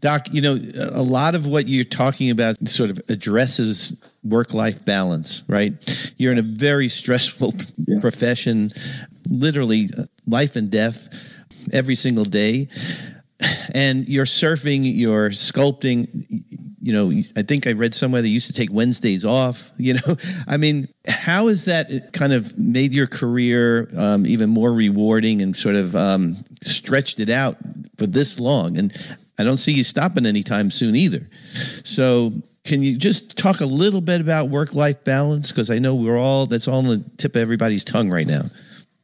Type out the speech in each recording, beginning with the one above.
Doc, you know, a lot of what you're talking about sort of addresses work life balance, right? You're in a very stressful yeah. profession, literally uh, life and death every single day. And you're surfing, you're sculpting. You know, I think I read somewhere they used to take Wednesdays off. You know, I mean, how has that kind of made your career um, even more rewarding and sort of um, stretched it out for this long? And I don't see you stopping anytime soon either. So, can you just talk a little bit about work life balance? Because I know we're all, that's all on the tip of everybody's tongue right now.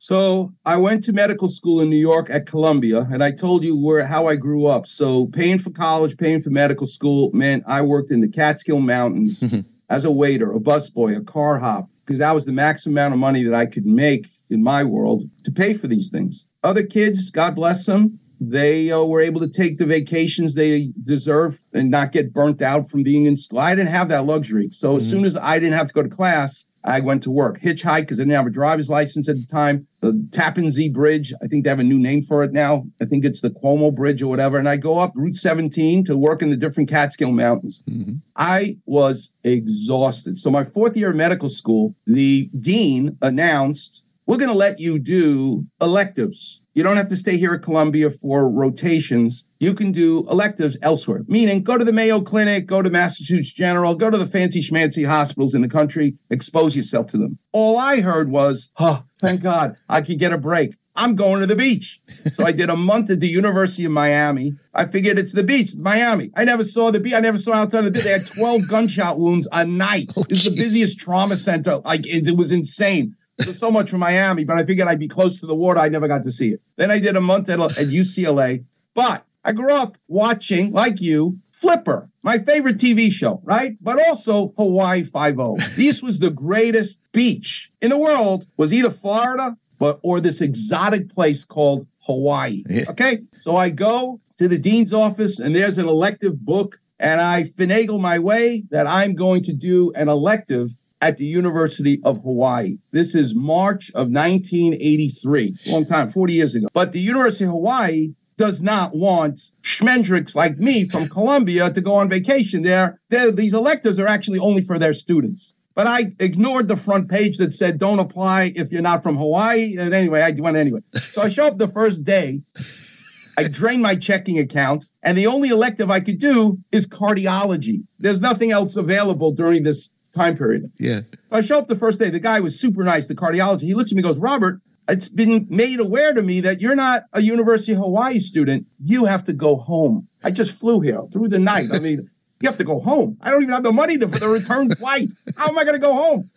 So I went to medical school in New York at Columbia, and I told you where how I grew up. So paying for college, paying for medical school meant I worked in the Catskill Mountains as a waiter, a busboy, a car hop, because that was the maximum amount of money that I could make in my world to pay for these things. Other kids, God bless them, they uh, were able to take the vacations they deserve and not get burnt out from being in school. I didn't have that luxury. So mm-hmm. as soon as I didn't have to go to class, I went to work. Hitchhike because I didn't have a driver's license at the time. The Tappan Zee Bridge, I think they have a new name for it now. I think it's the Cuomo Bridge or whatever. And I go up Route 17 to work in the different Catskill Mountains. Mm-hmm. I was exhausted. So my fourth year of medical school, the dean announced, "We're going to let you do electives." You don't have to stay here at Columbia for rotations. You can do electives elsewhere, meaning go to the Mayo Clinic, go to Massachusetts General, go to the fancy schmancy hospitals in the country, expose yourself to them. All I heard was, oh, thank God, I could get a break. I'm going to the beach. So I did a month at the University of Miami. I figured it's the beach, Miami. I never saw the beach. I never saw outside the beach. They had 12 gunshot wounds a night. Oh, it was the busiest trauma center. Like it, it was insane so much from Miami, but I figured I'd be close to the water. I never got to see it. Then I did a month at, at UCLA. But I grew up watching, like you, Flipper, my favorite TV show, right? But also Hawaii Five-O. this was the greatest beach in the world. Was either Florida, but or this exotic place called Hawaii. Yeah. Okay, so I go to the dean's office, and there's an elective book, and I finagle my way that I'm going to do an elective at the University of Hawaii. This is March of 1983, long time, 40 years ago. But the University of Hawaii does not want schmendricks like me from Columbia to go on vacation there. They're, these electives are actually only for their students. But I ignored the front page that said don't apply if you're not from Hawaii. And anyway, I went anyway. So I show up the first day. I drain my checking account, and the only elective I could do is cardiology. There's nothing else available during this time period. Yeah. So I show up the first day. The guy was super nice, the cardiologist. He looks at me goes, Robert, it's been made aware to me that you're not a University of Hawaii student. You have to go home. I just flew here through the night. I mean, you have to go home. I don't even have the money to, for the return flight. How am I going to go home?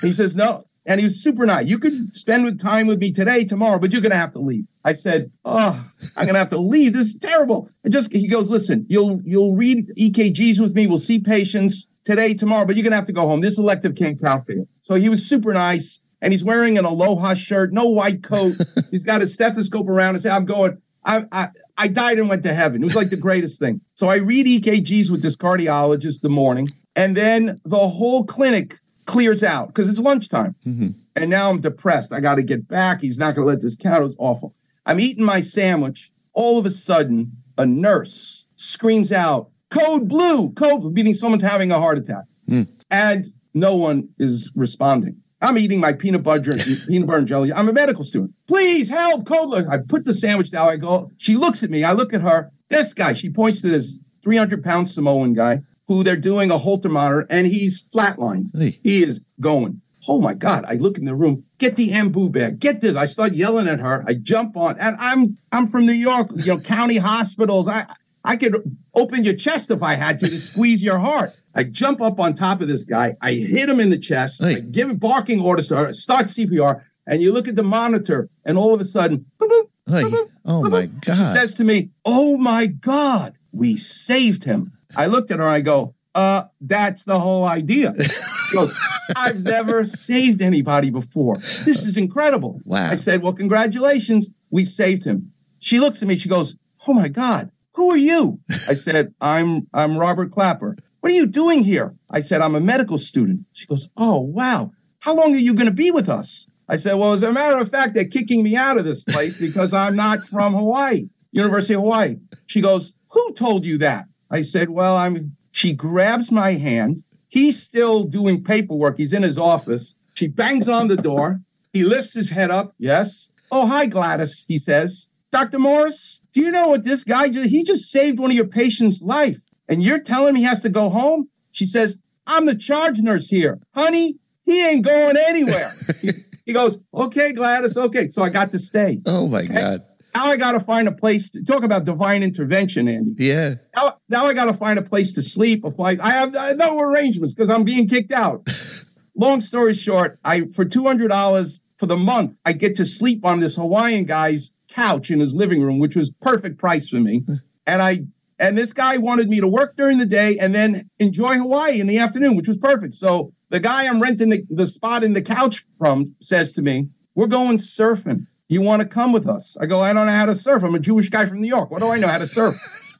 He says, no. And he was super nice. You could spend with time with me today, tomorrow, but you're going to have to leave. I said, oh, I'm going to have to leave. This is terrible. And just, he goes, listen, you'll, you'll read EKGs with me. We'll see patients today, tomorrow, but you're going to have to go home. This elective can't count for you. So he was super nice and he's wearing an aloha shirt, no white coat. he's got his stethoscope around and say, I'm going, I, I, I died and went to heaven. It was like the greatest thing. So I read EKGs with this cardiologist the morning and then the whole clinic clears out because it's lunchtime. Mm-hmm. And now I'm depressed. I got to get back. He's not going to let this count. It was awful. I'm eating my sandwich. All of a sudden, a nurse screams out, code blue, code, meaning someone's having a heart attack. Mm. And no one is responding. I'm eating my peanut butter and peanut butter and jelly. I'm a medical student. Please help, code. Blue. I put the sandwich down. I go. She looks at me. I look at her. This guy. She points to this 300 pound Samoan guy who they're doing a Holter monitor, and he's flatlined. Hey. He is going. Oh my God! I look in the room. Get the ambu bag. Get this. I start yelling at her. I jump on, and I'm I'm from New York. You know, county hospitals. I I could open your chest if I had to to squeeze your heart. I jump up on top of this guy. I hit him in the chest. Hey. I give him barking orders to her. start CPR. And you look at the monitor, and all of a sudden, boop, boop, boop, oh my God. She says to me, Oh my God, we saved him. I looked at her, I go, uh, that's the whole idea. She goes, I've never saved anybody before. This is incredible. Wow. I said, Well, congratulations. We saved him. She looks at me, she goes, Oh my God, who are you? I said, I'm I'm Robert Klapper. What are you doing here? I said, I'm a medical student. She goes, Oh, wow. How long are you going to be with us? I said, Well, as a matter of fact, they're kicking me out of this place because I'm not from Hawaii, University of Hawaii. She goes, Who told you that? I said, Well, I'm. She grabs my hand. He's still doing paperwork. He's in his office. She bangs on the door. He lifts his head up. Yes. Oh, hi, Gladys, he says. Dr. Morris, do you know what this guy just, he just saved one of your patients' life. And you're telling me he has to go home? She says, I'm the charge nurse here. Honey, he ain't going anywhere. he, he, goes, okay, Gladys, okay. So I got to stay. Oh my okay? God. Now I got to find a place to talk about divine intervention, Andy. Yeah. Now, now I got to find a place to sleep, a flight. I have, I have no arrangements because I'm being kicked out. Long story short, I for two hundred dollars for the month, I get to sleep on this Hawaiian guy's couch in his living room, which was perfect price for me. And I and this guy wanted me to work during the day and then enjoy Hawaii in the afternoon, which was perfect. So the guy I'm renting the, the spot in the couch from says to me, We're going surfing. You want to come with us? I go, I don't know how to surf. I'm a Jewish guy from New York. What do I know how to surf?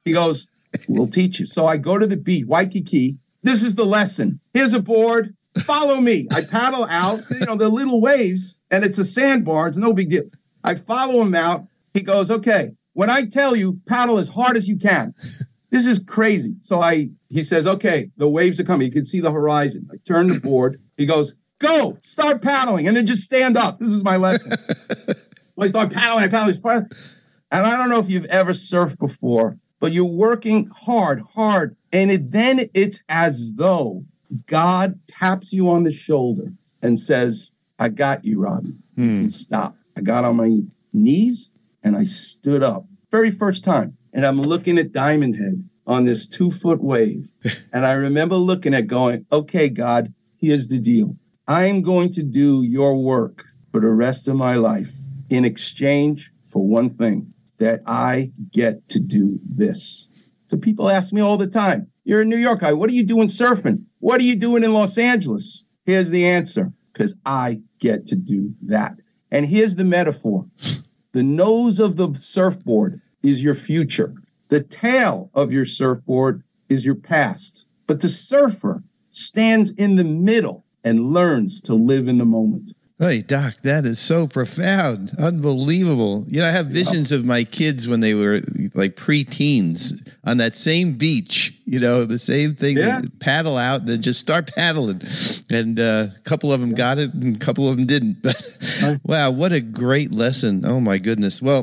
He goes, We'll teach you. So I go to the beach, Waikiki. This is the lesson. Here's a board. Follow me. I paddle out, you know, the little waves, and it's a sandbar. It's no big deal. I follow him out. He goes, Okay, when I tell you paddle as hard as you can, this is crazy. So I, he says, okay, the waves are coming. You can see the horizon. I turn the board. He goes, go, start paddling, and then just stand up. This is my lesson. I start paddling, I paddle. And I don't know if you've ever surfed before, but you're working hard, hard, and it, then it's as though God taps you on the shoulder and says, I got you, Robbie. Hmm. Stop. I got on my knees and I stood up. Very first time. And I'm looking at Diamond Head on this two foot wave. and I remember looking at going, okay, God, here's the deal. I am going to do your work for the rest of my life in exchange for one thing that I get to do this. So people ask me all the time, You're a New York guy. What are you doing surfing? What are you doing in Los Angeles? Here's the answer because I get to do that. And here's the metaphor the nose of the surfboard is your future. The tail of your surfboard is your past. But the surfer stands in the middle and learns to live in the moment. Hey, Doc, that is so profound. Unbelievable. You know, I have visions of my kids when they were like pre-teens on that same beach, you know, the same thing, yeah. paddle out and then just start paddling. And uh, a couple of them got it and a couple of them didn't. But wow, what a great lesson. Oh my goodness. Well,